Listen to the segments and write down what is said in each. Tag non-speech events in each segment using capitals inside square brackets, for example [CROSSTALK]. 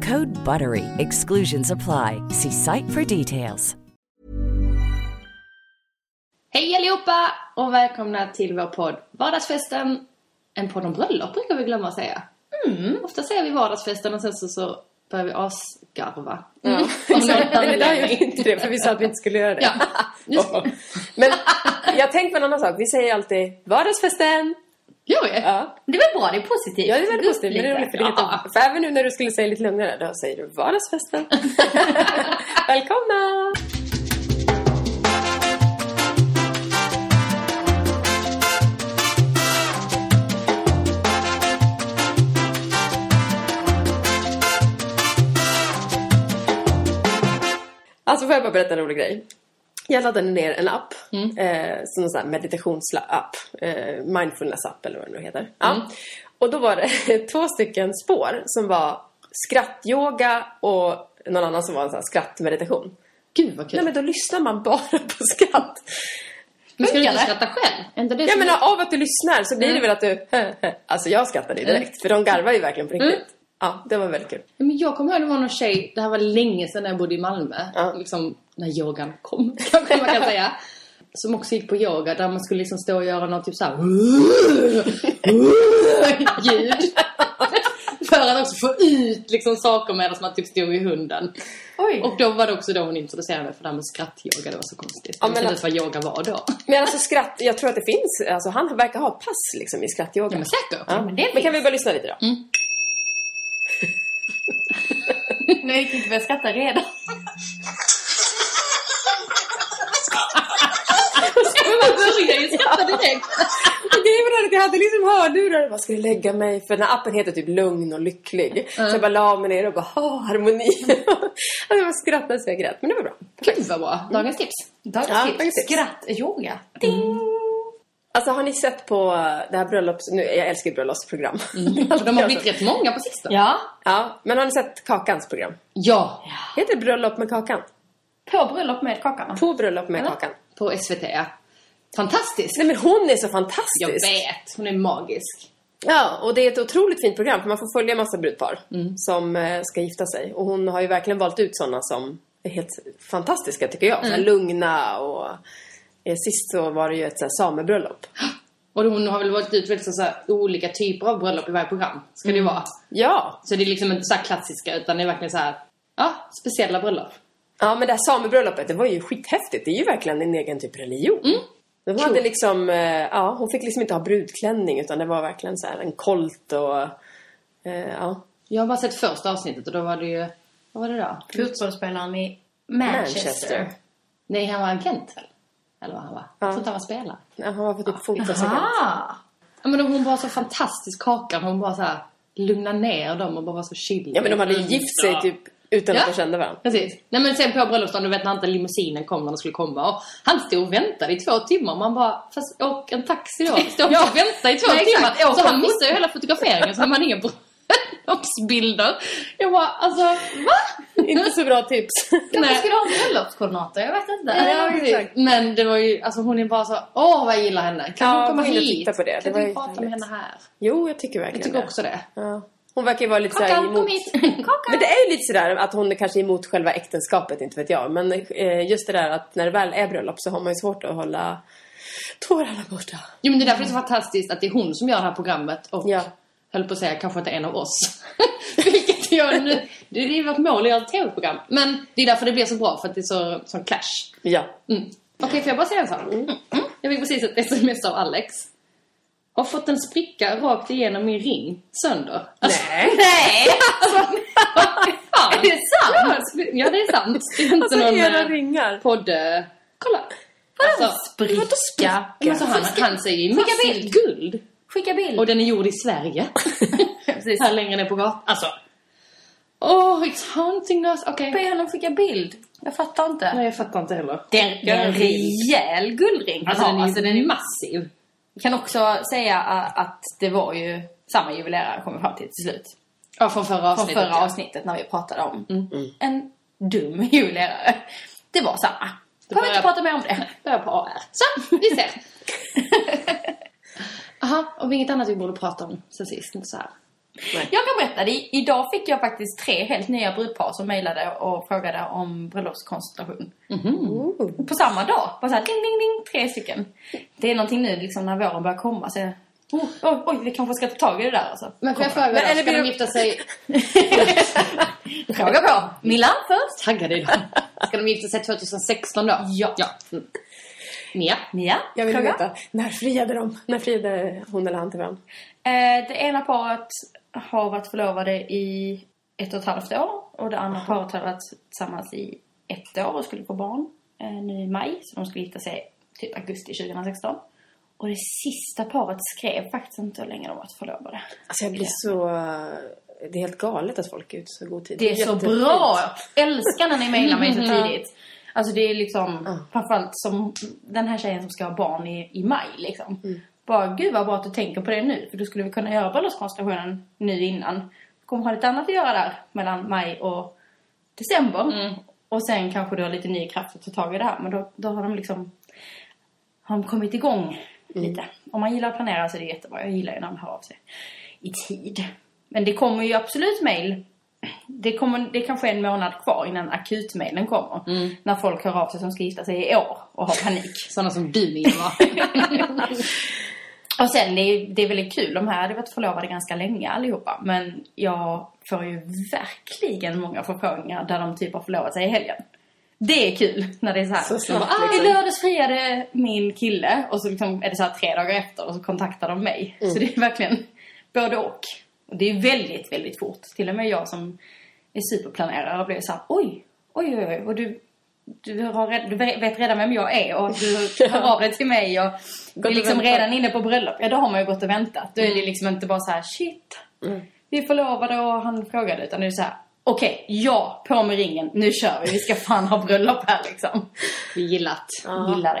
Code BUTTERY. Exclusions apply. See site for details. Hej allihopa och välkomna till vår podd Vardagsfesten. En podd om bröllop brukar vi glömma att säga. Mm. Ofta säger vi vardagsfesten och sen så, så börjar vi asgarva. Ja. [LAUGHS] Om någon Men idag gör vi inte det, för vi sa att vi inte skulle göra det. Ja. [LAUGHS] Just- Men jag tänkte på en annan sak. Vi säger alltid vardagsfesten. Gör vi? Ja. Det väl bra, det är positivt. Ja, det är väldigt positivt. Men det är roligt för, det Ja. för även nu när du skulle säga lite lugnare, då säger du vardagsfesten. [LAUGHS] Välkomna! Alltså får jag bara berätta en rolig grej. Jag laddade ner en app, eh, som en sån här meditationsapp, eh, mindfulness-app eller vad det nu heter. Ja. Och då var det [LAUGHS] två stycken spår som var skrattyoga och någon annan som var en sån här skrattmeditation. Gud vad kul. Nej men då lyssnar man bara på skratt. men ska du inte skratta själv? Är inte det Jag menar av att du lyssnar så blir det väl att du... [LAUGHS] Alltså jag skrattade ju direkt, för de garvar ju verkligen på riktigt. Ja, det var väldigt kul. Men jag kommer ihåg det var någon tjej, det här var länge sedan när jag bodde i Malmö. Ja. Liksom när yogan kom, [LAUGHS] kanske man kan säga. Som också gick på yoga där man skulle liksom stå och göra något typ såhär [LAUGHS] ljud. [LAUGHS] För att också få ut liksom saker medan man typ stod i hunden. Oj. Och då var det också då hon introducerade mig för det här med skrattyoga. Det var så konstigt. Ja, Jag men visste inte vad yoga var då. Men alltså skratt, jag tror att det finns, alltså han verkar ha pass liksom i skrattyoga. Ja men säkert. Ja, men det men kan vi bara lyssna lite då? Nej, jag kan inte börja skratta redan. Man börjar ju skratta direkt. Och grejen var att jag hade liksom hörlurar och bara skulle lägga mig för den här appen heter typ lugn och lycklig. Så jag bara la mig ner och bara ha harmoni. [LAUGHS] alltså jag bara skrattade så jag grät. Men det var bra. Gud vad bra. Dagens tips. Dagens Ja, tips. tips. Skratt-yoga. Alltså har ni sett på det här bröllops... Nu, jag älskar ju bröllopsprogram. De har blivit rätt många på sistone. Ja. Ja, men har ni sett Kakans program? Ja. Heter det Bröllop med Kakan? På bröllop med Kakan. På Bröllop med Kakan. På SVT. Fantastiskt. Nej men hon är så Jag fantastisk. vet. Hon är magisk. Ja, och det är ett otroligt fint program för man får följa massa brudpar Mm. som eh, ska gifta sig. Och hon har ju verkligen valt ut sådana som är helt fantastiska tycker jag. Mm. här lugna och eh, sist så var det ju ett så här, samebröllop. Och hon har väl valt ut väldigt så olika typer av bröllop i varje program. Ska det ju vara. Ja! Så det är liksom inte så klassiska utan det är verkligen så här, ja, speciella bröllop. Ja men det här samebröllopet, det var ju skithäftigt. Det är ju verkligen en egen typ religion. Mm. De hade liksom, eh, ja, hon fick liksom inte ha brudklänning utan det var verkligen så här en kolt och, eh, ja. Jag har bara sett första avsnittet och då var det ju, vad var det då? Fotbollsspelaren i Manchester. Manchester. Nej, han var agent väl? Eller vad han var? Ja. Jag tror inte han var spelare. Ja, Han var på typ fotbollsagent. Ja, men hon var så fantastisk Kakan. Hon bara så här lugna ner dem och bara var så chill. Ja men de hade ju gift sig typ utan Ja. att de kände varandra. Precis. Nej men sen på bröllopsdagen, du vet när inte limousinen kom när den skulle komma. Och han stod och väntade i två timmar. Man bara, fast åk en taxi då. [LAUGHS] Stå och vänta i två Nej, exakt. timmar. Åk Så han missade ju hela fotograferingen. Så hade inga bröllopsbilder. Jag bara, alltså va? [LAUGHS] Inte så bra tips. Kanske skulle ha en bröllopskoordinator, jag vet inte. Ja, precis. Men det var ju, alltså hon är bara så, åh vad jag gillar henne. Kan Ja, hon komma hit? titta på det. Kan Det ju prata med henne här? Jo, jag tycker verkligen Jag tycker det. också det. Ja. Hon verkar ju vara lite såhär kom emot... [LAUGHS] Men det är ju lite sådär att hon är kanske emot själva äktenskapet, inte vet jag. Men eh, just det där att när det väl är bröllop så har man ju svårt att hålla tårarna borta. Jo men det är därför det är så fantastiskt att det är hon som gör det här programmet och Ja. höll på att säga kanske inte en av oss. [LAUGHS] Vilket jag nu. Det är ju vårt mål att göra ett tv-program. Men det är därför det blir så bra, för att det är så, sån clash. Ja. Mm. Okej, får jag bara säga en sak? Mm. Jag fick precis ett [LAUGHS] sms av Alex. Har fått en spricka rakt igenom min ring sönder. Alltså, Nej. [LAUGHS] Nej! fan. Är det sant? Ja, det är sant. Det är inte Alltså någon era eh, ringar. podd... Kolla. Alltså, Spricka. alltså han, han säger ju Skicka massivt bild. guld. Skicka bild. Och den är gjord i Sverige. [LAUGHS] Här längre ner på gatan. Alltså. Oh, it's haunting us. Okej. Be honom skicka bild. Jag fattar inte. Nej, jag fattar inte heller. Det är, det är en rejäl guldring Alltså, den är, Alltså, den är massiv. Jag kan också säga a- att det var ju samma juvelerare kom vi fram till till slut. Ja, från förra Från avsnittet. förra ja. avsnittet när vi pratade om en dum juvelerare. Det var samma. Behöver inte prata mer om det. [LAUGHS] Börjar på AR. Så, vi ser. [LAUGHS] Jaha, och inget annat vi borde prata om sen sist. Inte så här. Jag kan berätta, det. idag fick jag faktiskt tre helt nya brudpar som mejlade och frågade om bröllopskonstellation. På samma dag. Bara såhär ding, ding, ding, tre stycken. Det är någonting nu liksom när våren börjar komma så oh, oj, oj, vi kanske ska ta tag i det där alltså. Men får jag fråga då, eller ska de gifta sig... [LAUGHS] Fråga på. Milla först. Taggade idag. Ska de gifta sig 2016 då? Ja. ja. Mm. Mia? Mia, Jag vill fråga. veta, när friade de? När friade hon eller han till varandra? Eh, det ena paret har varit förlovade i ett och ett halvt år. Och det andra paret har varit tillsammans i ett år och skulle få barn eh, nu i maj. Så de skulle gifta sig typ augusti 2016. Och det sista paret skrev faktiskt inte hur länge de varit förlovade. Alltså jag blir så... Det är helt galet att folk är ute så god tid. Det är så jättefint. bra! Jag älskar när ni mejlar mig så [LAUGHS] tidigt. Alltså det är liksom, framförallt som den här tjejen som ska ha barn i, i maj liksom. Bara, gud vad bra att du tänker på det nu. För då skulle vi kunna göra bröllopskonstellationen nu innan. Kommer ha lite annat att göra där mellan maj och december. Och sen kanske du har lite ny kraft att ta tag i det här. Men då, då har de liksom har de kommit igång lite. Om man gillar att planera så är det jättebra. Jag gillar ju när de hör av sig i tid. Men det kommer ju absolut mail. Det, kommer, det är kanske en månad kvar innan akutmailen kommer. När folk hör av sig som ska gifta sig i år och har panik. [LAUGHS] Sådana som du Mia va? [LAUGHS] Och sen, det är, det är väldigt kul. De här hade varit förlovade ganska länge allihopa. Men jag får ju verkligen många förfrågningar där de typ har förlovat sig i helgen. Det är kul när det är så här. Så snabbt, ah, liksom. I lördags friade min kille och så liksom är det så tre dagar efter och så kontaktar de mig. Så det är verkligen både och. Och det är väldigt, väldigt fort. Till och med jag som är superplanerare blir så här, oj, oj, oj, oj. Och du, du, har, du vet redan vem jag är och du [LAUGHS] hör av dig till mig och du är liksom redan inne på bröllop. Ja, då har man ju gått och väntat. Då är det liksom inte bara så här, shit, vi är förlovade och han frågade. Utan det är så här, okej, ja, på med ringen, nu kör vi. Vi ska fan ha bröllop här liksom. Vi gillat. Gillar det.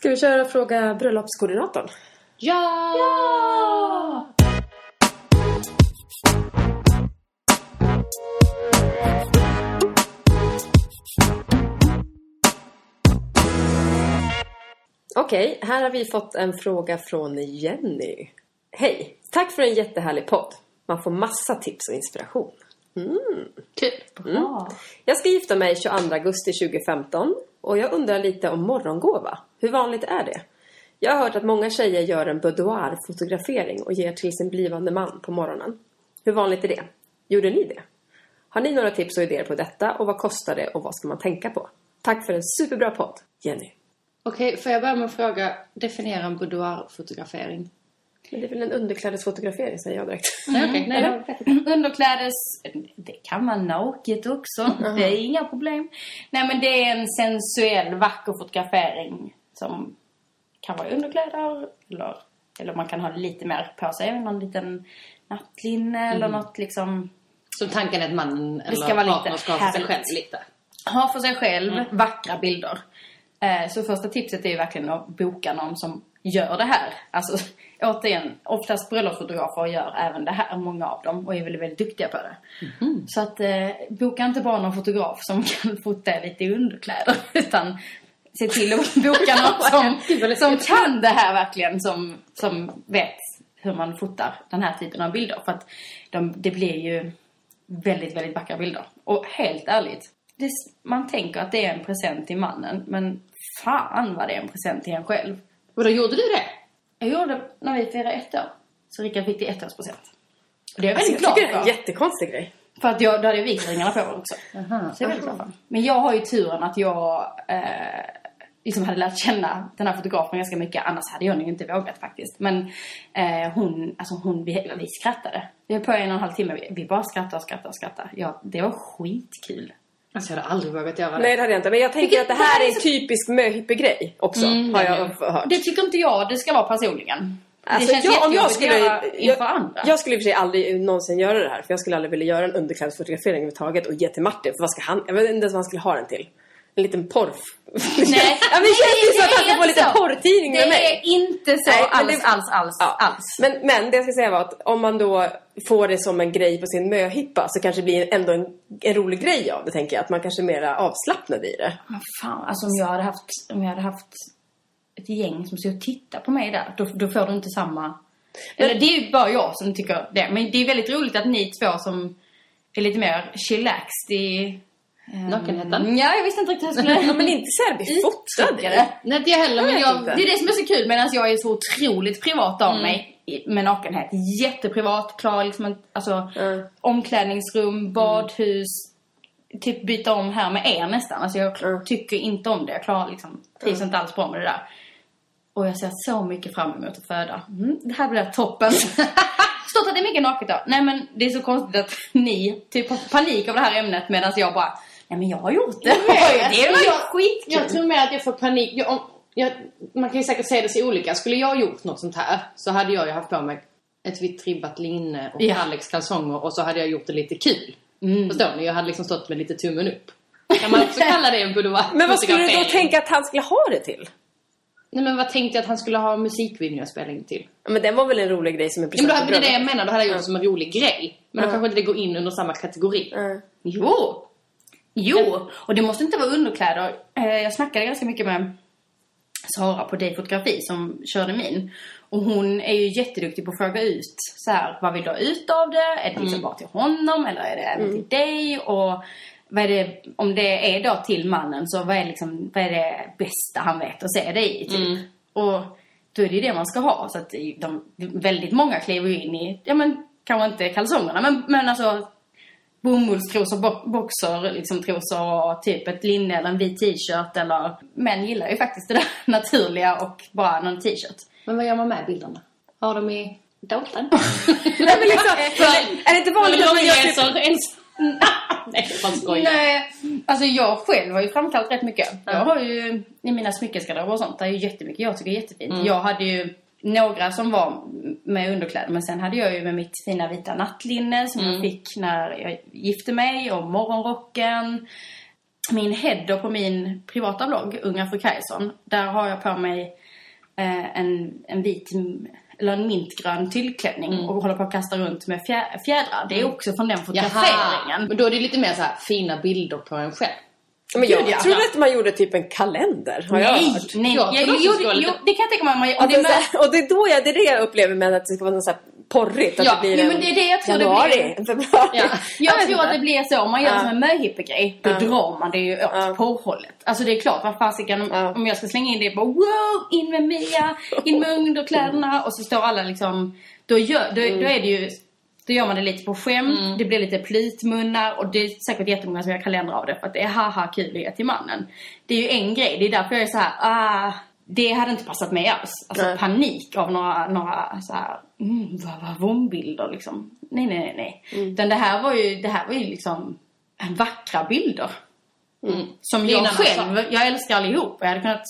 Ska vi köra fråga bröllopskoordinatorn? Ja! Okej, här har vi fått en fråga från Jenny. Hej! Tack för en jättehärlig podd. Man får massa tips och inspiration. Kul. Bra. Jag ska gifta mig 22 augusti 2015 och jag undrar lite om morgongåva. Hur vanligt är det? Jag har hört att många tjejer gör en boudoir-fotografering och ger till sin blivande man på morgonen. Hur vanligt är det? Gjorde ni det? Har ni några tips och idéer på detta och vad kostar det och vad ska man tänka på? Tack för en superbra podd, Jenny. Okej, får jag börja med att fråga, definiera en boudoir-fotografering? Men det är väl en underklädesfotografering säger jag direkt. Nej, okej. Nej. Underklädes, det kan vara naket också. Det är inga problem. Nej men det är en sensuell, vacker fotografering som kan vara underkläder eller, eller man kan ha lite mer på sig. Någon liten nattlinne eller något liksom Så tanken är att mannen eller ska vara lite ska ha för sig själv lite? ha för sig själv Mm. vackra bilder. Eh, så första tipset är ju verkligen att boka någon som gör det här. Alltså återigen, oftast bröllopsfotografer gör även det här, många av dem, och är väldigt, väldigt duktiga på det. Mm. Så att eh, boka inte bara någon fotograf som [LAUGHS] kan fota lite i underkläder, utan se till att [LAUGHS] boka någon som, [LAUGHS] som kan det här verkligen, som, som vet hur man fotar den här typen av bilder. För att de, det blir ju väldigt, väldigt vackra bilder. Och helt ärligt, det, man tänker att det är en present till mannen, men fan vad det är en present till en själv. Och då gjorde du det? Jag gjorde när vi firade ett år. Så Rickard fick det ettårspresent. Och det är jag Alltså, väldigt jag glad tycker det är en för. jättekonstig grej. För att jag, då hade jag vigselringarna på också. Så jag är väldigt glad för. Men jag har ju turen att jag eh, liksom hade lärt känna den här fotografen ganska mycket. Annars hade jag nog inte vågat faktiskt. Men eh, hon, alltså hon, vi, vi skrattade. Vi höll på i en och en halv timme. Vi, vi bara skrattade och skrattade och skrattade. Ja, det var skitkul. Alltså jag hade aldrig vågat göra det. Nej det hade jag inte. Men jag tänker Vilket- att det här är en typisk möhippegrej också. Mm, har jag hört. Det tycker inte jag det ska vara personligen. Alltså, jag, om jag skulle, jag, andra. jag skulle i och för sig aldrig någonsin göra det här. För jag skulle aldrig vilja göra en underklädesfotografering överhuvudtaget och ge till Martin. För vad ska han, jag vet inte ens vad han skulle ha den till. En liten porr. Nej, [LAUGHS] ja, men det känns ju det som att han ska få inte lite så. porrtidning med Det mig. är inte så Nej, men alls, det- alls, alls, Ja. alls. Men, men det jag ska säga var att om man då får det som en grej på sin möhippa så kanske det blir ändå en, en rolig grej av det tänker jag. Att man kanske är mer avslappnad i det. Men fan, alltså om jag hade haft, om jag hade haft ett gäng som och tittade på mig där, då, då får du inte samma... Eller det är ju bara jag som tycker det. Men det är väldigt roligt att ni två som är lite mer chillaxed i... ehm, Nakenheten? Ja, jag visste inte riktigt hur jag skulle... Ja, men inte så här bli fotad. Nej, inte jag heller, men jag... Det är det som är så kul medan jag är så otroligt privat av mig i- med nakenhet. Jätteprivat, klar liksom en, alltså Mm. omklädningsrum, badhus, typ byta om här med er nästan. Alltså jag Mm. tycker inte om det. Jag klarar liksom, trivs inte alls bra med det där. Och jag ser så mycket fram emot att föda. Mm, det här blir toppen. [LAUGHS] Förstått att det är mycket naket då. Nej men det är så konstigt att ni typ har panik av det här ämnet medan jag bara Nej men jag har gjort det. det var ju [LAUGHS] jag, skitkul. jag tror mer att jag får panik. Jag, om, jag, man kan ju säkert säga det så olika. Skulle jag ha gjort något sånt här så hade jag ju haft på mig ett vitt ribbat linne och Ja. Alex kalsonger och så hade jag gjort det lite kul. Förstår ni? Jag hade liksom stått med lite tummen upp. Kan man också kalla det en boudoir Men vad skulle du då tänka att han skulle ha det till? Nej men vad tänkte jag att han skulle ha musikvideospelning till? Ja, men det var väl en rolig grej som en Ja, men present då hade det jag menar, då hade jag gjort det som en rolig grej. Men då Ja. kanske inte det går in under samma kategori. Ja. Jo! Jo! Och det måste inte vara underkläder. Eh, Jag snackade ganska mycket med Sara på Day Fotografi som körde min. Och hon är ju jätteduktig på att fråga ut så här, vad vill du ha ut av det? Är det liksom bara till honom eller är det även till dig? Och vad är det, om det är då till mannen så vad är, liksom, vad är det bästa han vet att se dig i typ? Och då är det ju det man ska ha. Så att de, väldigt många kliver ju in i, ja men kanske inte kalsongerna men, men alltså bomullstrosor, bo- boxer, liksom trosor och typ ett linne eller en vit t-shirt eller... Män gillar ju faktiskt det där [LAUGHS] naturliga och bara någon t-shirt. Men vad gör man med bilderna? Har de i datorn? [LAUGHS] Nej, men liksom, [LAUGHS] är det inte vanligt att man gör typ... Nej, man skojar. Nej, alltså jag själv har ju framkallat rätt mycket. Jag har ju i mina smyckesgarderober och sånt, det är ju jättemycket jag tycker är jättefint. Jag hade ju några som var med underkläder men sen hade jag ju med mitt fina vita nattlinne som jag fick när jag gifte mig och morgonrocken. min header på min privata blogg, Unga fru Kajson, där har jag på mig eh, en, en vit eller en mintgrön tyllklänning Mm. och håller på att kasta runt med fjä- fjädrar. Det är också från den fotograferingen. Men då är det lite mer så här fina bilder på en själv. Men jag Gud, ja. trodde att man gjorde typ en kalender. Har jag Nej, hört. nej. Jag Jag, också jo, det det kan jag tänka mig. man- Om Alltså, det här, och det är då jag, det är det jag upplever med att det ska vara något så här porrigt. Att Ja, det blir jo, en men det är det jag tror det januari, blir. [LAUGHS] en februari. Ja. Jag tror att det blir så. Om man gör Ja. det som en möhippegrej, då drar man det ju åt Ja. porrhållet. Alltså det är klart, vad fasiken, om, Ja. om jag ska slänga in det bara wow, in med Mia, in med [LAUGHS] underkläderna och så står alla liksom, då, gör, då, Mm. då är det ju då gör man det lite på skämt, det blir lite plytmunnar och det är säkert jättemånga som gör kalendrar av det för att det är haha kul att ge till mannen. Det är ju en grej, det är därför jag är så här, ah, det hade inte passat mig alls. Alltså Nej. panik av några, några så här, mm, vad, vombilder liksom. Nej, nej, nej, nej. Utan det här var ju, det här var ju liksom vackra bilder. Som Det är en jag själv, jag älskar allihop. Jag hade kunnat,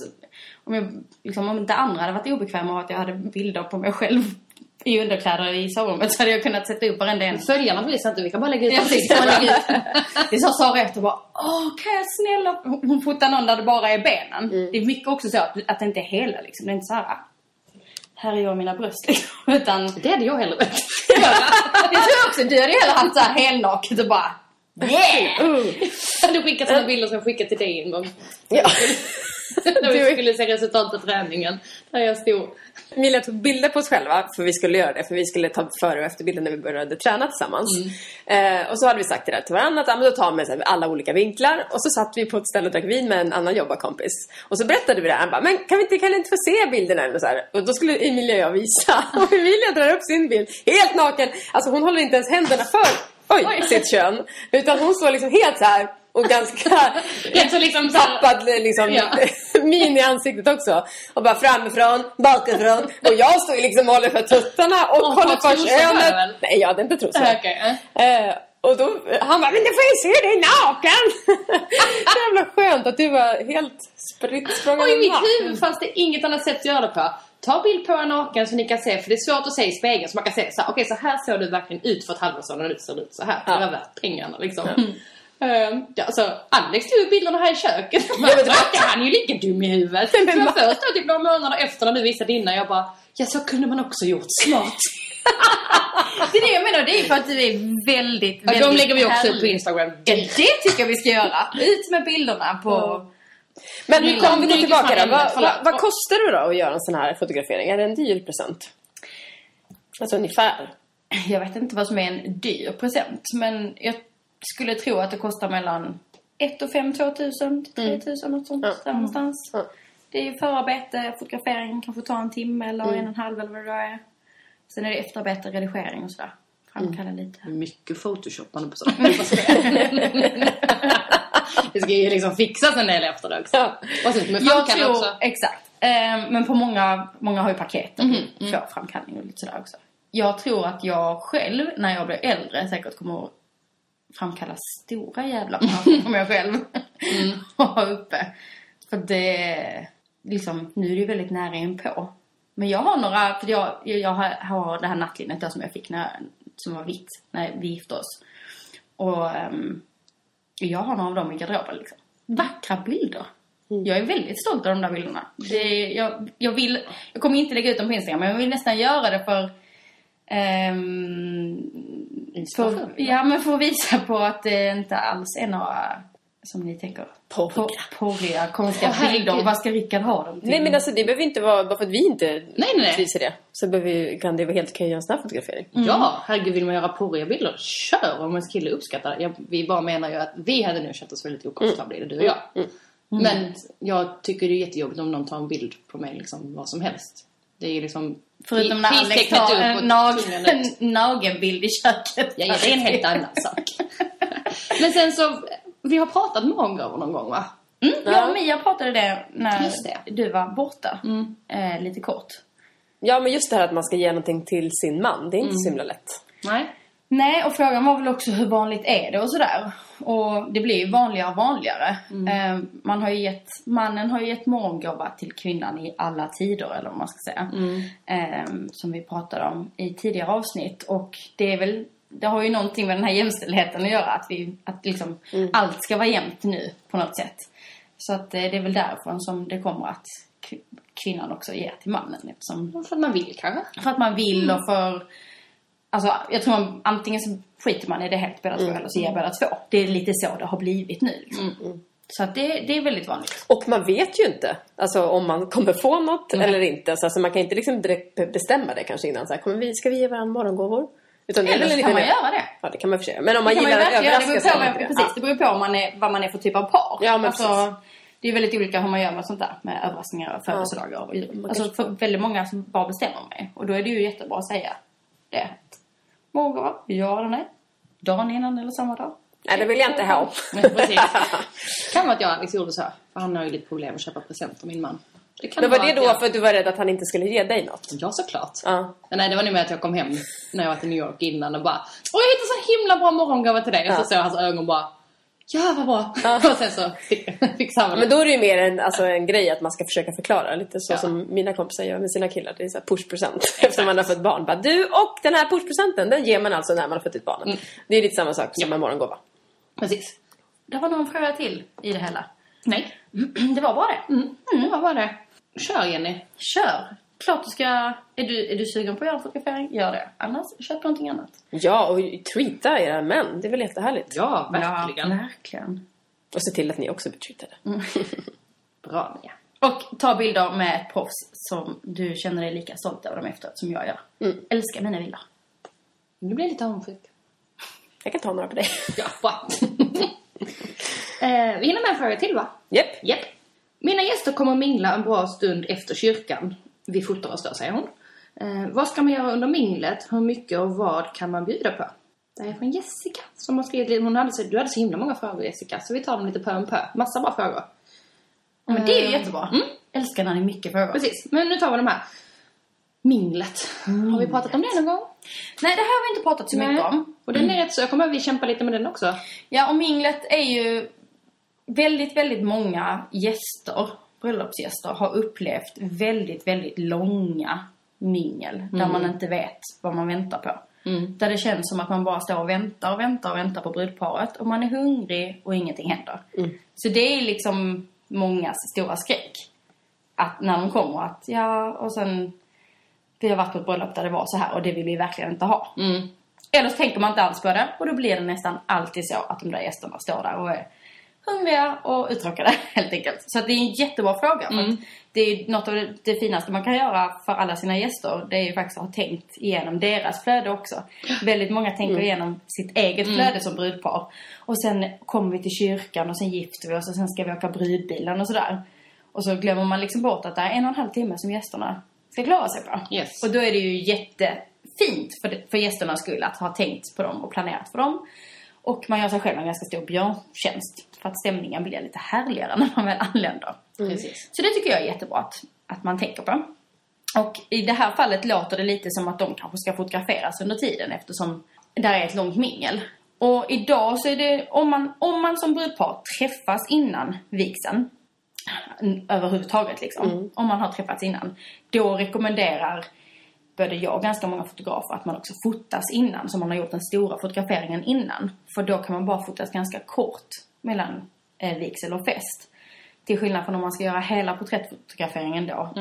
om, jag, liksom, om inte andra hade varit obekväma av att jag hade bilder på mig själv i underkläder i sovrummet så hade jag kunnat sätta upp varenda en. Följarna sig inte, vi kan bara lägga ut precis. Det sa Sara efter bara, åh kan jag snälla... Hon fotar någon där det bara är benen. Det är mycket också så att, att det inte är hela liksom. Det är inte så här, här är jag och mina bröst liksom. [LAUGHS] Utan, Det hade jag hellre velat [LAUGHS] det tror jag också. Du hade ju hellre haft så här helnaket och bara, yeah! [LAUGHS] Du skickat sådana bilder som jag skickat till dig en gång. Ja. [LAUGHS] När vi Du- skulle se resultat på träningen. Där jag stod. Emilia tog bilder på oss själva, för vi skulle göra det. För vi skulle ta före och efterbilder när vi började träna tillsammans. Eh, och så hade vi sagt det där till varandra, att ja, men då tar här, alla olika vinklar. Och så satt vi på ett ställe och drack vin med en annan jobbarkompis. Och så berättade vi det här. Han bara, men kan vi inte, kan vi inte få se bilderna? Och, så här. och då skulle Emilia och jag visa. [LAUGHS] Och Emilia drar upp sin bild, helt naken. Alltså hon håller inte ens händerna för oj, sitt kön. Utan hon står liksom helt så här och ganska [LAUGHS] liksom här- tappad liksom, Ja. [LAUGHS] min i ansiktet också. Och bara framifrån, bakifrån. Och jag står ju liksom och håller för tuttarna och Och håller för på, könet. Nej, jag hade inte trosor. Okej. Eh, och då, han bara, men du får ju se dig naken! [LAUGHS] Så jävla skönt att du var helt spritt Och i mitt huvud fanns det inget annat sätt att göra det på. Ta bild på en naken så ni kan se, för det är svårt att se i spegeln. Så man kan se så här, okej så här såg du verkligen ut för ett halvår sedan och nu ser du ut så här. Ja. Det var värt pengarna liksom. Ja, alltså, Alex tog bilderna här i köket. Ja, [LAUGHS] han är ju lika dum i huvudet. Men va? först då, typ några månader efter när du visade dina, jag bara, ja så kunde man också gjort. Smart. [LAUGHS] Det är det jag menar, det är för att du är väldigt, Ja, väldigt de lägger vi också upp på. Instagram. Ja, det tycker jag vi ska göra. Ut med bilderna på... Men Nu om vi ryker tillbaka då. Vad, vad, vad kostar det då att göra en sån här fotografering? Är det en dyr present? Alltså ungefär. Jag vet inte vad som är en dyr present, men jag skulle tro att det kostar mellan 1 och 5, 2 tusen, 3 tusen, något sånt. Ja. Där någonstans. Ja. Det är ju förarbete, fotografering kanske tar en timme eller en och en halv eller vad det är. Sen är det efterarbete, redigering och sådär. Framkalla lite. Mycket photoshoppande på sånt. [LAUGHS] det ska ju liksom fixas en del efter det också. Ja. Och sen med Jag tror, också. exakt. Eh, men på många, många har ju paket Mhm, för framkallning och lite sådär också. Jag tror att jag själv, när jag blir äldre, säkert kommer att framkalla stora jävla papper på mig själv. Mm. [LAUGHS] och ha uppe. För det, liksom, nu är det ju väldigt nära inpå. Men jag har några, för jag, jag har, det här nattlinnet där som jag fick när, som var vitt när vi gifte oss. Och ehm, jag har några av dem i garderoben liksom. Vackra bilder. Jag är väldigt stolt av de där bilderna. Det, jag, jag, vill, jag kommer inte lägga ut dem på Instagram, men jag vill nästan göra det för... ehm, för ja, men för att visa på att det inte alls är några, som ni tänker, Porriga. po- porriga, konstiga herregud. bilder. Och vad ska Rickard ha dem till? Nej men alltså det behöver inte vara, bara för att vi inte Nej, nej, i det. Så behöver, vi- kan det vara helt okej att göra en här fotografering. Ja, herregud vill man göra porriga bilder, kör om ens kille uppskattar. Jag, vi bara menar ju att vi hade nu känt oss väldigt okomfortabla du och jag. Men jag tycker det är jättejobbigt om någon tar en bild på mig liksom vad som helst. Det är ju liksom Förutom när Alex tar upp en nag- nagelbild i köket. Ja, ja, det är en helt annan [LAUGHS] sak. Men sen så, vi har pratat många någon gång va? Mm, jag och Mia pratade det när det. du var borta. Eh, lite kort. Ja men just det här att man ska ge någonting till sin man, det är inte så himla lätt. Nej. Nej, och frågan var väl också hur vanligt är det och sådär. Och det blir ju vanligare och vanligare. Eh, man har ju gett, mannen har ju gett morgongåva till kvinnan i alla tider, eller vad man ska säga. Eh, som vi pratade om i tidigare avsnitt. Och det är väl det har ju någonting med den här jämställdheten att göra. Att, vi, att liksom allt ska vara jämnt nu på något sätt. Så att eh, det är väl därifrån som det kommer att kvinnan också ger till mannen. Eftersom, För att man vill kanske. för att man vill och för... Alltså jag tror man, antingen så skiter man i det helt båda två eller så ger båda två. Det är lite så det har blivit nu. Liksom. Så att det, det är väldigt vanligt. Och man vet ju inte alltså, om man kommer få något eller inte. Så alltså, man kan inte liksom direkt be- bestämma det kanske innan. Så här, kommer vi, ska vi ge varandra morgongåvor? Utan Eller så kan man göra det. Ja, det kan man för sig. Men om man gillar att överraska så är det precis, ja. det beror på om man är, vad man är för typ av par. Ja, men alltså, det är väldigt olika hur man gör med sånt där. Med överraskningar och födelsedagar. Och, Man alltså för väldigt många som bara bestämmer mig. Och då är det ju jättebra att säga det. Morgon, ja eller nej. Dagen innan eller samma dag. Nej, det vill jag inte ha. Precis. kan vara att jag och Alex gjorde så här. För han har ju lite problem att köpa presenter, min man. Det kan Men var det då jag... för att du var rädd att han inte skulle ge dig något? Ja, såklart. Ja. Nej, det var nog med att jag kom hem när jag var till New York innan och bara Åh, jag hittade så himla bra morgongåva till dig. Och så såg hans ögon bara Ja, vad bra. Och sen så fick, han Men då är det ju mer en, alltså, en grej att man ska försöka förklara. Lite så Ja. som mina kompisar gör med sina killar. Det är så här pushpresent. [LAUGHS] Efter man har fått barn. Bara, du och den här pushpresenten, den ger man alltså när man har fått ett barn. Mm. Det är lite samma sak som en morgongåva. Precis. Det var någon fråga till i det hela. Nej. [CLEARS THROAT] Det var bara det. Mm. Mm, vad var det? Kör Jenny. Kör! Klart du ska... Är du, är du sugen på att göra en fotografering? Gör det. Annars, köp någonting annat. Ja, och tweeta era män. Det är väl jättehärligt. Ja, verkligen. Ja, verkligen. Och se till att ni också blir tweetade. [LAUGHS] Bra Mia. Och ta bilder med ett proffs som du känner dig lika stolt över dem efteråt som jag gör. Älskar mina bilder. Nu blir jag lite avundsjuk. Jag kan ta några på dig. [LAUGHS] Ja, bra. [LAUGHS] eh, vi hinner med en fråga till va? Japp. Japp. Mina gäster kommer att mingla en bra stund efter kyrkan. Vi fotar oss då, säger hon. Eh, vad ska man göra under minglet? Hur mycket och vad kan man bjuda på? Det är från Jessica som har skrivit. Hon hade så, du hade så himla många frågor Jessica, så vi tar dem lite pö om pö. Massa bra frågor. Men det är ju jättebra. Älskar när det är mycket frågor. Precis, men nu tar vi de här. Minglet. Har vi pratat om det någon gång? Nej, det här har vi inte pratat så mycket om. Och den är rätt så, jag kommer ihåg att vi kämpar lite med den också. Ja, och minglet är ju väldigt, väldigt många gäster, bröllopsgäster, har upplevt väldigt, väldigt långa mingel där man inte vet vad man väntar på. Där det känns som att man bara står och väntar och väntar och väntar på brudparet och man är hungrig och ingenting händer. Så det är liksom mångas stora skräck. Att när de kommer att, ja, och sen vi har varit på ett bröllop där det var så här och det vill vi verkligen inte ha. Eller så tänker man inte alls på det och då blir det nästan alltid så att de där gästerna står där och är hungriga och uttråkade [LAUGHS] helt enkelt. Så att det är en jättebra fråga. Att det är något av det, det finaste man kan göra för alla sina gäster. Det är ju faktiskt att ha tänkt igenom deras flöde också. Väldigt många tänker igenom sitt eget flöde som brudpar. Och sen kommer vi till kyrkan och sen gifter vi oss och sen ska vi åka brudbilen och sådär. Och så glömmer man liksom bort att det är en och en halv timme som gästerna ska klara sig på. Yes. Och då är det ju jättefint för, för gästernas skull att ha tänkt på dem och planerat för dem. Och man gör sig själv en ganska stor björntjänst för att stämningen blir lite härligare [LAUGHS] när man väl anländer. Precis. Så det tycker jag är jättebra att, att man tänker på. Och i det här fallet låter det lite som att de kanske ska fotograferas under tiden eftersom där är ett långt mingel. Och idag så är det, om man, om man som brudpar träffas innan vigseln, överhuvudtaget liksom, om man har träffats innan, då rekommenderar både jag och ganska många fotografer att man också fotas innan, så man har gjort den stora fotograferingen innan. För då kan man bara fotas ganska kort mellan eh, vigsel och fest. Till skillnad från om man ska göra hela porträttfotograferingen då.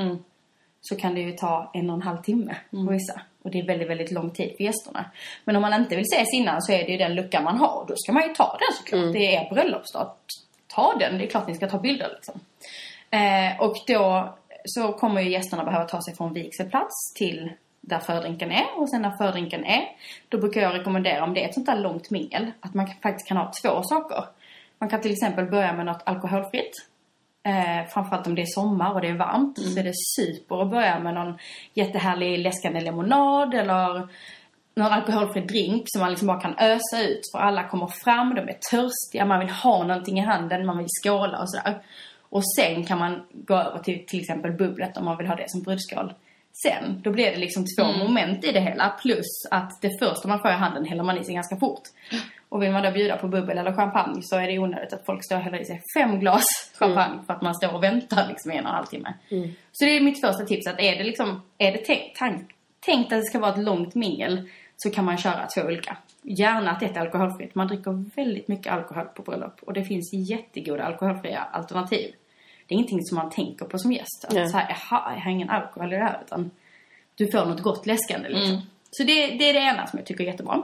Så kan det ju ta en och en halv timme på vissa. Och det är väldigt, väldigt lång tid för gästerna. Men om man inte vill ses innan så är det ju den luckan man har. Då ska man ju ta den såklart. Det är er bröllopsdag. Ta den. Det är klart ni ska ta bilder liksom. Eh, och då så kommer ju gästerna behöva ta sig från vigselplats till där fördrinken är. Och sen när fördrinken är, då brukar jag rekommendera om det är ett sånt där långt mingel, att man faktiskt kan ha två saker. Man kan till exempel börja med något alkoholfritt. Eh, framförallt om det är sommar och det är varmt så är det super att börja med någon jättehärlig läskande lemonad eller någon alkoholfri drink som man liksom bara kan ösa ut för alla kommer fram, de är törstiga, man vill ha någonting i handen, man vill skåla och sådär. Och sen kan man gå över till till exempel bubblet om man vill ha det som brudskål. Sen, då blir det liksom två moment i det hela plus att det första man får i handen häller man i sig ganska fort. Och vill man då bjuda på bubbel eller champagne så är det onödigt att folk står och häller i sig fem glas champagne för att man står och väntar liksom i en och en halv timme. Så det är mitt första tips att är det liksom, är det tänkt, tank, tänkt att det ska vara ett långt mingel så kan man köra två olika. Gärna att ett är alkoholfritt. Man dricker väldigt mycket alkohol på bröllop och det finns jättegoda alkoholfria alternativ. Det är ingenting som man tänker på som gäst. Att Nej. så här, jaha, jag har ingen alkohol i det här. Utan du får något gott läskande liksom. Mm. Så det, det är det ena som jag tycker är jättebra.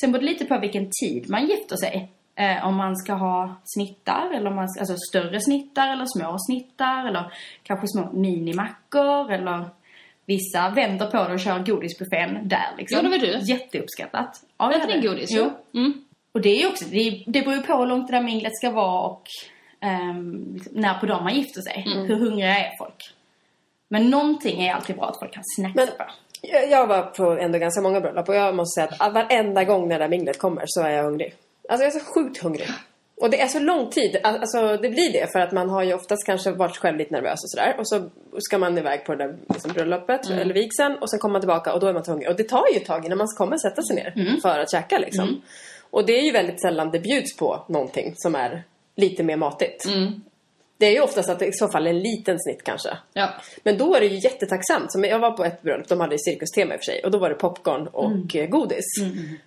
Sen beror det lite på vilken tid man gifter sig. Eh, om man ska ha snittar, eller om man, alltså större snittar eller små snittar eller kanske små minimackor eller vissa vänder på det och kör godisbuffén där liksom. Det var du. Jätteuppskattat. Ja, Äter ni godis? Jo. Mm. Och det är också, det, det beror ju på hur långt det där minglet ska vara och liksom, när på dagen man gifter sig. Mm. Hur hungriga är folk? Men någonting är alltid bra att folk kan snacka Men- på. Jag, var på ändå ganska många bröllop och jag måste säga att varenda gång när det där minglet kommer så är jag hungrig. Alltså jag är så sjukt hungrig. Och det är så lång tid. Alltså det blir det för att man har ju oftast kanske varit själv lite nervös och sådär. Och så ska man iväg på det där liksom, bröllopet eller vigseln och sen kommer man tillbaka och då är man hungrig. Och det tar ju ett tag innan man kommer sätta sig ner för att käka liksom. Och det är ju väldigt sällan det bjuds på någonting som är lite mer matigt. Det är ju oftast att det i så fall är en liten snitt kanske. Ja. Men då är det ju jättetacksamt. Som jag var på ett bröllop, de hade cirkustema i och för sig. Och då var det popcorn och eh, godis.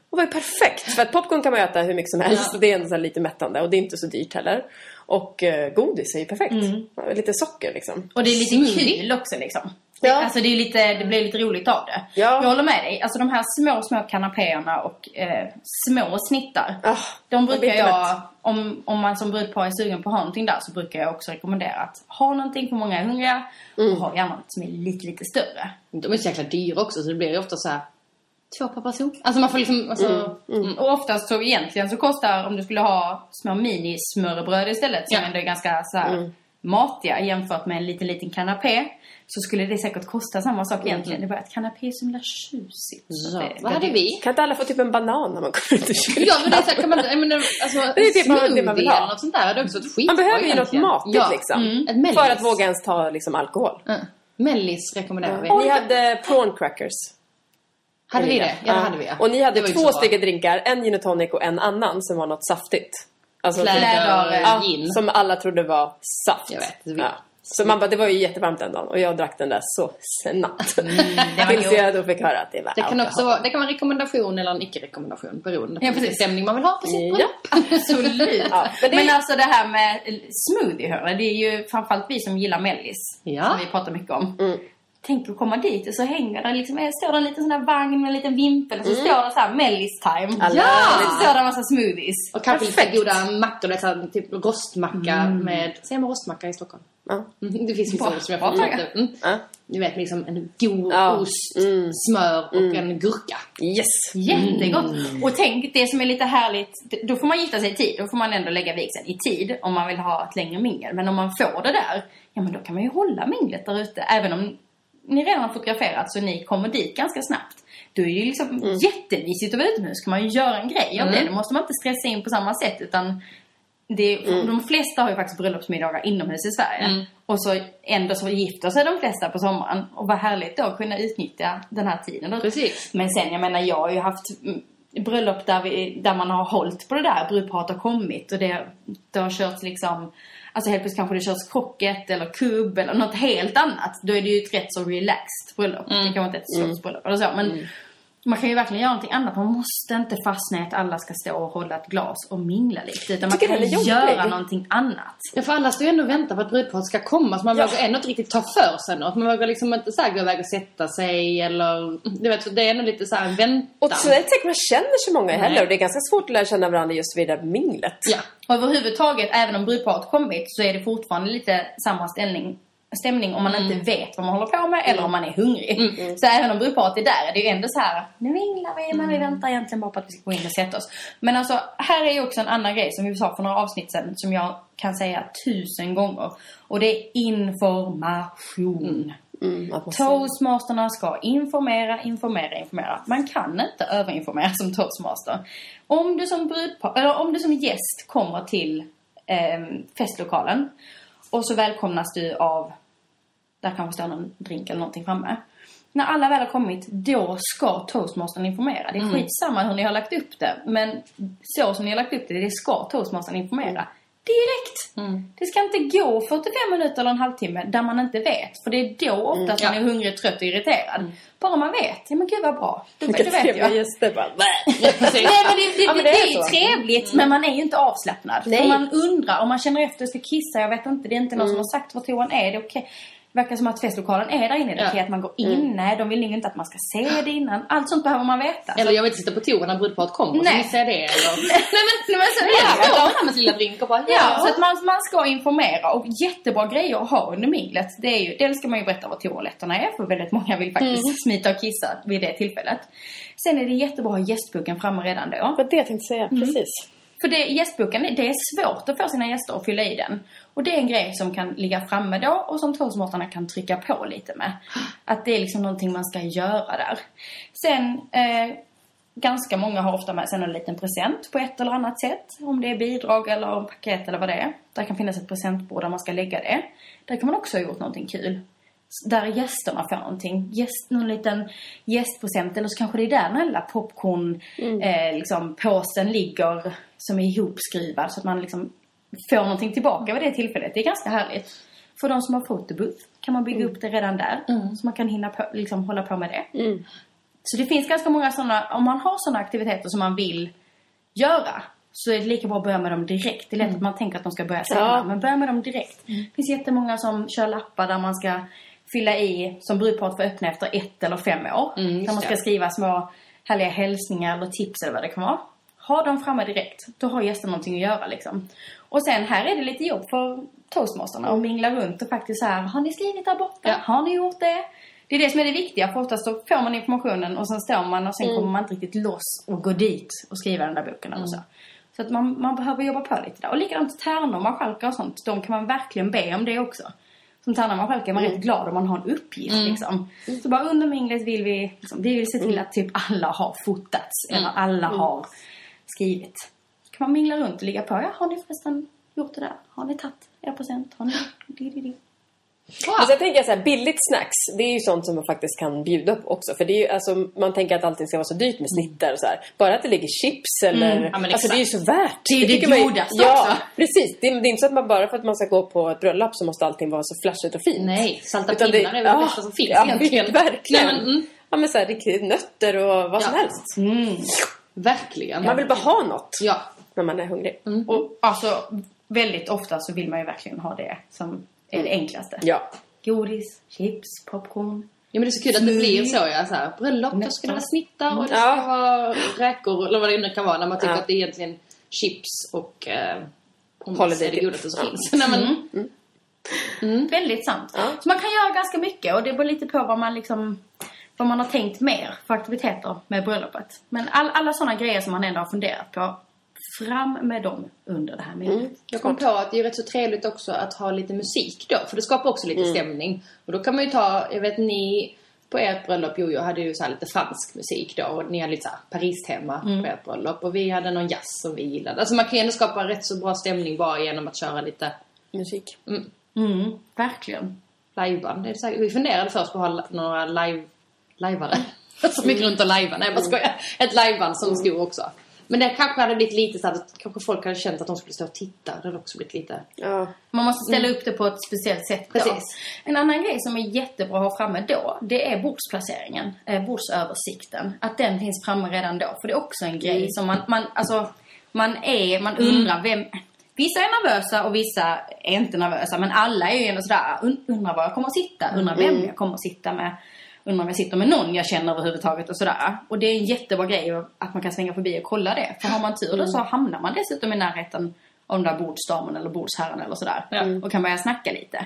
Och det var ju perfekt. För att popcorn kan man äta hur mycket som helst. Och det är ändå lite mättande. Och det är inte så dyrt heller. Och eh, godis är ju perfekt. Lite socker liksom. Och det är lite kul också liksom. Ja. Alltså det, är lite, det blir lite roligt av det. Ja. Jag håller med dig. Alltså de här små, små kanapéerna och eh, små snittar. Ah, de brukar jag, mätt. om, om man som brudpar är sugen på att ha någonting där så brukar jag också rekommendera att ha någonting för många är hungriga. Mm. Och ha gärna något som är lite, lite större. De är så jäkla dyra också så det blir ju ofta så här två per person. Alltså man får liksom, alltså, Mm. Och oftast så egentligen så kostar, om du skulle ha små minismörrebröd istället som Ja. ändå är ganska så här Mm. matiga jämfört med en liten, liten kanapé. Så skulle det säkert kosta samma sak egentligen. Det är bara att kanapé är så himla tjusigt. ja. det- Vad hade vi? Kan inte alla få typ en banan när man kommer ut ur kyrkan? Ja men det är så här, kan man menar, alltså, Det är det man- det man vill ha. eller något sånt där. Det är också ett skit Man behöver ju något matigt ja. liksom. Mm. Ett. För att våga ens ta liksom, alkohol. Mm. Mellis rekommenderar vi. Ni hade prawn crackers. Hade vi det? Ja, det hade vi. ja. Och ni Det hade var två stycken drinkar. En gin och tonic och en annan som var något saftigt. Alltså, Kläder, ja, gin. som alla trodde var saft. Jag vet, det. Ja. Så man bara, det var ju jättevarmt den dagen och jag drack den där så snabbt. var [LAUGHS] Tills jag då fick höra att det var Det kan alkohol. också vara, det kan vara en rekommendation eller en icke-rekommendation beroende på Ja, vilken stämning man vill ha på sitt Ja. bröllop. [LAUGHS] Absolut. Ja, men men, det är- alltså det här med smoothie hörni, det är ju framförallt vi som gillar mellis. Ja. Som vi pratar mycket om. Mm. Tänk att komma dit och så hänger det liksom, står det en liten sån där vagn med en liten vimpel och så står det så här mellis-time. Alla- Ja! Och så står det en massa smoothies. Och kanske lite goda mackor, det här, typ rostmacka med... Säger man rostmacka i Stockholm? Ja. Mm, Det finns vissa Bra- ord som jag får. Mm. Ja. Ni vet liksom en god Ja. ost, Mm. smör och en gurka. Yes! Jättegott! Mm. Och tänk, det som är lite härligt, då får man gifta sig i tid. Då får man ändå lägga vigseln i tid om man vill ha ett längre mingel. Men om man får det där, ja men då kan man ju hålla minglet där ute. Även om ni redan har fotograferat så ni kommer dit ganska snabbt. Då är det ju liksom Mm. jättemysigt att vara utomhus. kan man ju göra en grej av det. Då måste man inte stressa in på samma sätt utan det, De flesta har ju faktiskt bröllopsmiddagar inomhus i Sverige. Mm. Och så ändå så gifter sig de flesta på sommaren. Och vad härligt då att kunna utnyttja den här tiden. Precis. Men sen, jag menar, jag har ju haft mm, bröllop där, vi, där man har hållit på det där. Brudparet har kommit och det, det har körts liksom... Alltså helt plötsligt kanske det körs krocket eller kubb eller något helt annat. Då är det ju ett rätt så relaxed bröllop. Det kanske inte är ett slottsbröllop eller så. Men man kan ju verkligen göra någonting annat. Man måste inte fastna i att alla ska stå och hålla ett glas och mingla lite. Utan man kan göra någonting annat. Ja, för alla står ju ändå och väntar på att brudparet ska komma så man Ja. vågar ändå inte riktigt ta för sig något. Man vågar liksom inte så här gå iväg och sätta sig eller... Du vet, det är ändå lite så här en väntan. Och så är det säkert man känner så många heller Nej. och det är ganska svårt att lära känna varandra just vid det där minglet. Ja. Och överhuvudtaget, även om brudparet kommit, så är det fortfarande lite samma ställning, stämning om man Mm. inte vet vad man håller på med eller om man är hungrig. Så även om brudparet är där, är det ju ändå så här, nu vinglar vi, men vi Mm. väntar egentligen bara på att vi ska gå in och sätta oss. Men alltså, här är ju också en annan grej som vi sa för några avsnitt sedan, som jag kan säga tusen gånger. Och det är information. Mm, man Toastmasterna ska informera, informera, informera. Man kan inte överinformera som toastmaster. Om du som brudpar, eller om du som gäst kommer till eh, festlokalen och så välkomnas du av, där kanske står någon drink eller någonting framme. När alla väl har kommit, då ska toastmastern informera. Det är skitsamma hur ni har lagt upp det. Men så som ni har lagt upp det, det ska toastmastern informera. direkt. Det ska inte gå 45 minuter eller en halvtimme där man inte vet. För det är då ofta ja. man är hungrig, trött och irriterad. Bara man vet. Ja men gud vad bra. Då, då vet [LAUGHS] jag. gäster bara. [LAUGHS] Nej men det, det, Ja, men det, det är är ju trevligt men man är ju inte avslappnad. Nej. För man undrar, om man känner efter och ska kissa, jag vet inte, det är inte någon som har sagt var toan är, det är okej. Det verkar som att festlokalen är där inne, det är Ja. att man går in, nej de vill nog inte att man ska se det innan. Allt sånt behöver man veta. Eller jag vill inte sitta på toa när brudparet kommer och så Nej. missar jag det. Eller... [LAUGHS] nej men, nej, men så är Ja, det. jag tar med sin lilla drink och bara Ja, så att man, man ska informera och jättebra grejer att ha under minglet. Det är ju, dels ska man ju berätta vad toaletterna är för väldigt många vill faktiskt smita och kissa vid det tillfället. Sen är det jättebra att ha gästboken framme redan då. Det var det jag tänkte säga. Precis. För det, gästboken, det är svårt att få sina gäster att fylla i den. Och det är en grej som kan ligga framme då och som toastmasterna kan trycka på lite med. Att det är liksom någonting man ska göra där. Sen, eh, ganska många har ofta med sig en liten present på ett eller annat sätt. Om det är bidrag eller paket eller vad det är. Där kan finnas ett presentbord där man ska lägga det. Där kan man också ha gjort någonting kul. Där gästerna får någonting. Gäst, någon liten gästpresent. Eller så kanske det är där den här lilla popcorn eh, liksom, påsen ligger som är ihopskruvad. Så att man liksom får någonting tillbaka vid det tillfället. Det är ganska härligt. För de som har fotobooth kan man bygga upp det redan där. Så man kan hinna på, liksom, hålla på med det. Så det finns ganska många sådana, om man har sådana aktiviteter som man vill göra så är det lika bra att börja med dem direkt. Det är lätt att man tänker att de ska börja senare, Ja. men börja med dem direkt. Det finns jättemånga som kör lappar där man ska fylla i, som brudparet får öppna efter ett eller fem år. just där man ska skriva små härliga hälsningar eller tips eller vad det kan vara. Ha dem framme direkt. Då har gästen någonting att göra liksom. Och sen här är det lite jobb för toastmasterna att mingla runt och faktiskt så här, har ni skrivit där borta? Ja. Har ni gjort det? Det är det som är det viktiga, för oftast så får man informationen och sen står man och sen kommer man inte riktigt loss och går dit och skriver den där boken eller så. Så att man, man behöver jobba på lite där. Och likadant tärnor, marskalkar och sånt, de kan man verkligen be om det också. Som tärna och marskalkar är man rätt glad om man har en uppgift liksom. Så bara under minglet vill vi, liksom, vi vill se till att typ alla har fotats eller alla har skrivit. Man mingla runt och ligga på, ja har ni förresten gjort det där? Har ni tagit er present? Har ni... Di, di, di. Men sen tänker jag så här, billigt snacks, det är ju sånt som man faktiskt kan bjuda på också. För det är ju, alltså, man tänker att allting ska vara så dyrt med snittar och så här. Bara att det ligger chips eller... Ja, men alltså det är ju så värt. Det är ju det tycker man ju- godaste Ja, också. precis. Det är, det är inte så att man bara för att man ska gå på ett bröllop så måste allting vara så flashigt och fint. Nej, salta Utan pinnar är väl det bästa som finns ja, egentligen. [LAUGHS] Verkligen. Nej, men, mm, Ja men så här, riktigt nötter och vad som Ja. helst. verkligen. Man vill bara ha något Ja. När man är hungrig. Och alltså, väldigt ofta så vill man ju verkligen ha det som är det enklaste. Ja. Godis, chips, popcorn. Ja men det är så kul att det blir så ja, så här, bröllop, då ska det vara snittar och det Ja. ska vara räkor eller vad det nu kan vara när man tycker Ja. att det är egentligen chips och eh, Holiday är det godaste som Ja. finns. Nej, men, Väldigt sant. Så man kan göra ganska mycket och det beror lite på vad man liksom vad man har tänkt mer för aktiviteter med bröllopet. Men all, alla sådana grejer som man ändå har funderat på, fram med dem under det här minglet. Jag kom på att det är rätt så trevligt också att ha lite musik då, för det skapar också lite stämning. Och då kan man ju ta, jag vet ni på ert bröllop, Jojo, hade ju så här lite fransk musik då och ni hade lite så här Paris-tema på ert bröllop och vi hade någon jazz som vi gillade. Alltså man kan ju ändå skapa rätt så bra stämning bara genom att köra lite Musik. Mm, verkligen. liveband. Det är så här, vi funderade först på att ha några live, liveare [LAUGHS] som gick runt och lajvade. Nej, jag skojar. Ett liveband som stod också. Men det kanske hade blivit lite så att kanske folk hade känt att de skulle stå och titta. Det hade också blivit lite... Ja. Man måste ställa upp det på ett speciellt sätt då. Precis. En annan grej som är jättebra att ha framme då, det är bordsplaceringen. Eh, bordsöversikten. Att den finns framme redan då. För det är också en grej som man, man, alltså, man är, man undrar vem... Vissa är nervösa och vissa är inte nervösa. Men alla är ju ändå sådär, "Und- undrar var jag kommer att sitta. Undrar vem jag kommer att sitta med. Undrar om jag sitter med någon jag känner överhuvudtaget och sådär. Och det är en jättebra grej att man kan svänga förbi och kolla det. För har man tur då så hamnar man dessutom i närheten av den där bordsdamen eller bordsherren eller sådär. Och kan börja snacka lite.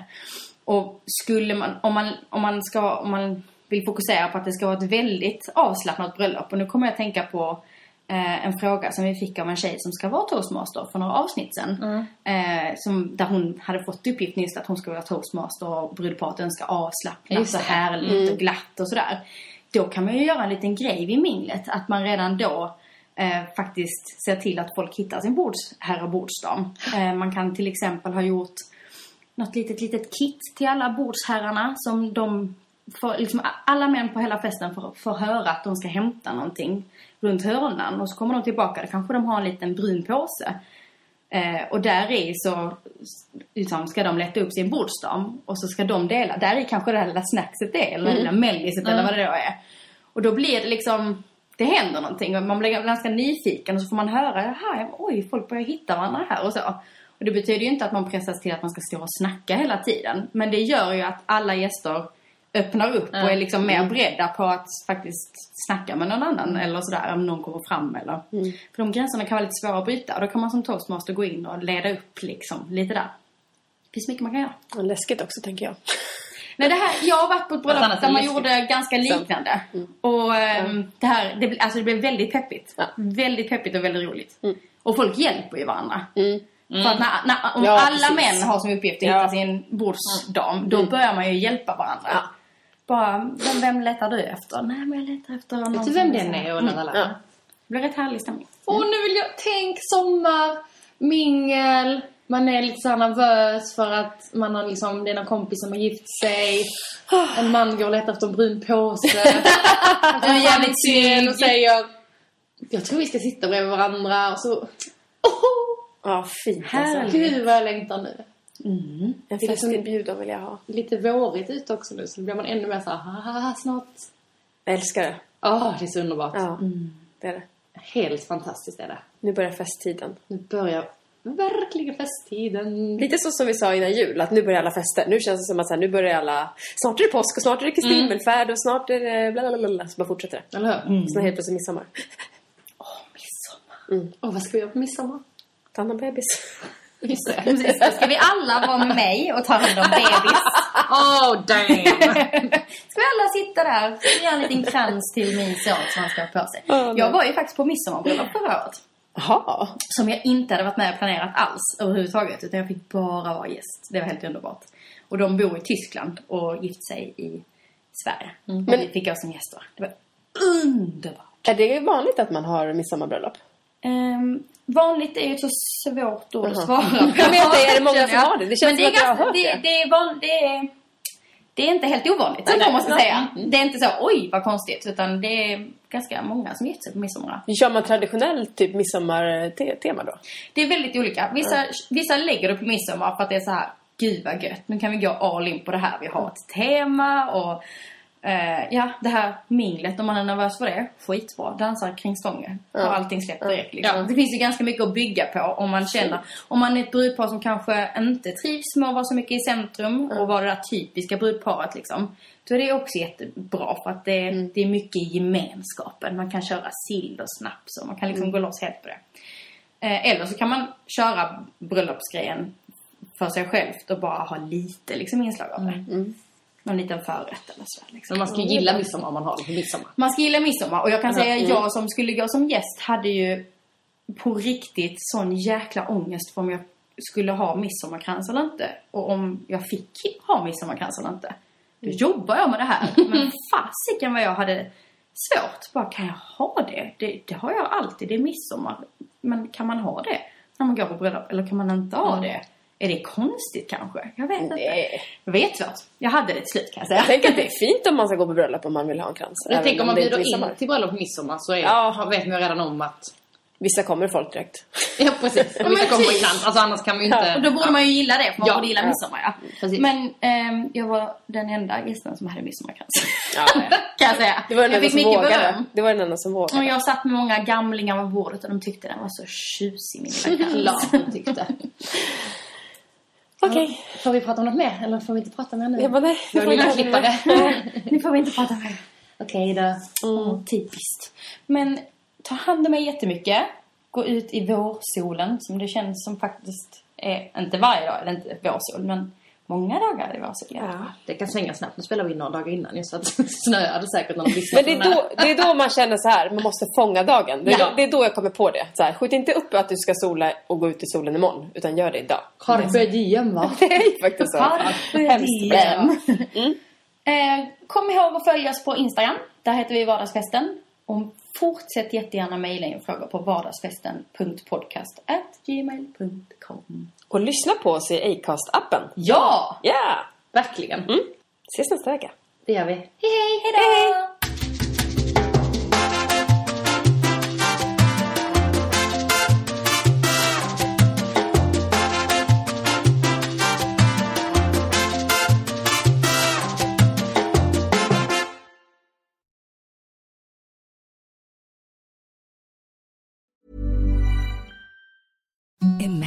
Och skulle man, om man, om man ska, om man vill fokusera på att det ska vara ett väldigt avslappnat bröllop. Och nu kommer jag att tänka på eh, en fråga som vi fick av en tjej som ska vara toastmaster för några avsnitt sen. Eh, som, där hon hade fått uppgiften just att hon ska vara toastmaster och brudparet önskar avslappnat Just och det. härligt och glatt och sådär. Då kan man ju göra en liten grej vid minglet. Att man redan då eh, faktiskt ser till att folk hittar sin bordsherre och bordsdam. Eh, man kan till exempel ha gjort något litet, litet kit till alla bordsherrarna som de får, liksom alla män på hela festen får, får höra att de ska hämta någonting runt hörnan och så kommer de tillbaka, då kanske de har en liten brun påse Eh, och där i så liksom, ska de lätta upp sin bordsdam och så ska de dela. Där i kanske det här lilla snackset är, eller det lilla melliset eller vad det då är. Och då blir det liksom, det händer någonting och man blir ganska nyfiken och så får man höra, jaha, oj, folk börjar hitta varandra här och så. Och det betyder ju inte att man pressas till att man ska stå och snacka hela tiden. Men det gör ju att alla gäster öppnar upp och är liksom mer beredda på att faktiskt snacka med någon annan eller sådär om någon kommer fram eller. För de gränserna kan vara lite svåra att bryta och då kan man som toastmaster gå in och leda upp liksom lite där. Det finns mycket man kan göra. Och läskigt också tänker jag. [LAUGHS] Nej, det här, jag har varit på ett bröllop där man läskigt. gjorde ganska liknande. Och ehm, det här, det, alltså det blev väldigt peppigt. Ja. Väldigt peppigt och väldigt roligt. Och folk hjälper ju varandra. För att när, när, om Ja, alla precis. män har som uppgift att Ja. hitta sin bordsdam, då börjar man ju hjälpa varandra. Ja. Bara, vem, vem letar du efter? Nej, men jag letar efter någon Vet du vem den är och lalala? Ja. Det blir rätt härlig stämning. Åh, nu vill jag... Tänk sommar, mingel. Man är lite så nervös för att man har liksom, det är någon kompis som har gift sig. En man går och letar efter en brun påse. [LAUGHS] Du är jävligt snygg. och säger Jag tror vi ska sitta bredvid varandra och så... Åh! Ja, fint alltså. Gud vad jag längtar nu. En Det är liksom- festinbjudan vill jag ha. Lite vårigt ute också nu så blir man ännu mer så här, "Haha, snart. Jag älskar det. Åh, det är så underbart. Ja, det är det. Helt fantastiskt är det. Nu börjar festtiden. Nu börjar verkligen festtiden. Lite så som vi sa innan jul, att nu börjar alla fester. Nu känns det som att så här, nu börjar alla... Snart är det påsk och snart är det Kristi himmelfärd och snart är det bla bla bla bla. Så bara fortsätter det. Eller hur? Sen helt plötsligt midsommar. Midsommar. Åh, vad ska vi göra på midsommar? Ta hand om bebis. Just det. Precis, då ska vi alla vara med mig och ta hand om bebis. Oh damn! Ska vi alla sitta där och göra en liten krans till min son som han ska ha på sig. Jag var ju faktiskt på midsommarbröllop förra året. Jaha. Som jag inte hade varit med och planerat alls överhuvudtaget. Utan jag fick bara vara gäst. Det var helt underbart. Och de bor i Tyskland och gift sig i Sverige. Men vi fick oss som gäster. Det var underbart. Är det vanligt att man har midsommarbröllop? Um, vanligt är ju ett så svårt ord att svara på. Vet inte, är det många som har det? Det känns Men som att jag har hört det. det. Det är, van, det är, det är inte helt ovanligt, ändå nej, måste jag nej. säga. Det är inte så, oj vad konstigt. Utan det är ganska många som gifter sig på midsommar. Kör man traditionellt typ midsommartema då? Det är väldigt olika. Vissa, vissa lägger det på midsommar för att det är så här, gud vad gött. Nu kan vi gå all in på det här. Vi har ett tema och eh, ja, det här minglet om man är nervös för det. Skitbra. Dansa kring stången. Har allting släppt direkt liksom. Det finns ju ganska mycket att bygga på om man känner, om man är ett brudpar som kanske inte trivs med att vara så mycket i centrum och vara det där typiska brudparet liksom. Då är det också jättebra för att det, det är mycket i gemenskapen. Man kan köra sill och snaps och man kan liksom gå loss helt på det. Eh, eller så kan man köra bröllopsgrejen för sig självt och bara ha lite liksom, inslag av det. Någon liten förrätt eller så. Liksom. Men man ska ju gilla midsommar om man har midsommar. Man ska gilla midsommar och jag kan säga jag som skulle gå som gäst hade ju på riktigt sån jäkla ångest för om jag skulle ha midsommarkrans eller inte. Och om jag fick ha midsommarkrans eller inte. Då jobbar jag med det här. [LAUGHS] Men fasiken vad jag hade svårt. Bara, kan jag ha det? det? Det har jag alltid. Det är midsommar. Men kan man ha det när man går på bröllop? Eller kan man inte ha det? Är det konstigt kanske? Jag vet inte. Nej. Jag vet svårt. Jag hade det till slut kan jag säga. Jag tänker att det är fint om man ska gå på bröllop om man vill ha en krans. Jag tänker om man inte bjuder in till bröllop på midsommar så är, Ja. vet man redan om att... Vissa kommer folk direkt. [LAUGHS] Ja precis. Om vi men ska komma typ. i krans. Alltså annars kan man ju inte... Och då borde man ju gilla det, för man Ja. borde gilla Ja. midsommar ja. Precis. Men ehm, jag var den enda gästen som hade midsommarkrans. Ja. [LAUGHS] kan jag säga. Det var den jag enda fick som mycket vågade. beröm. Det var den enda som Och vågade. jag satt med många gamlingar vid bordet och de tyckte den var så tjusig min lilla [LAUGHS] krans. Klart hon tyckte. Okej. Får vi prata om något mer? Eller får vi inte prata mer nu? Jag bara, nej. Jag är lilla klippare. Nu får vi inte prata mer. Okej då. Åh, typiskt. Men ta hand om er jättemycket. Gå ut i vårsolen som det känns som faktiskt är, inte varje dag det inte vårsol, men många dagar det i fall. Ja. Det kan svänga snabbt. Nu spelar vi in några dagar innan så att [LAUGHS] snöade säkert när de Men det är, då, det är då man känner så här, man måste fånga dagen. Det är, Ja. då, det är då jag kommer på det. Så här, skjut inte upp att du ska sola och gå ut i solen imorgon, utan gör det idag. Carpe diem va? [LAUGHS] Det är faktiskt så. Hemskt bra. Eh, kom ihåg att följa oss på Instagram. Där heter vi Vardagsfesten. Och fortsätt jättegärna mejla in frågor på vardagsfesten.podcast.gmail.com Och lyssna på oss i Acast-appen. Ja! Ja! Verkligen. Ses nästa vecka. Det gör vi. Hej hej! Hej då!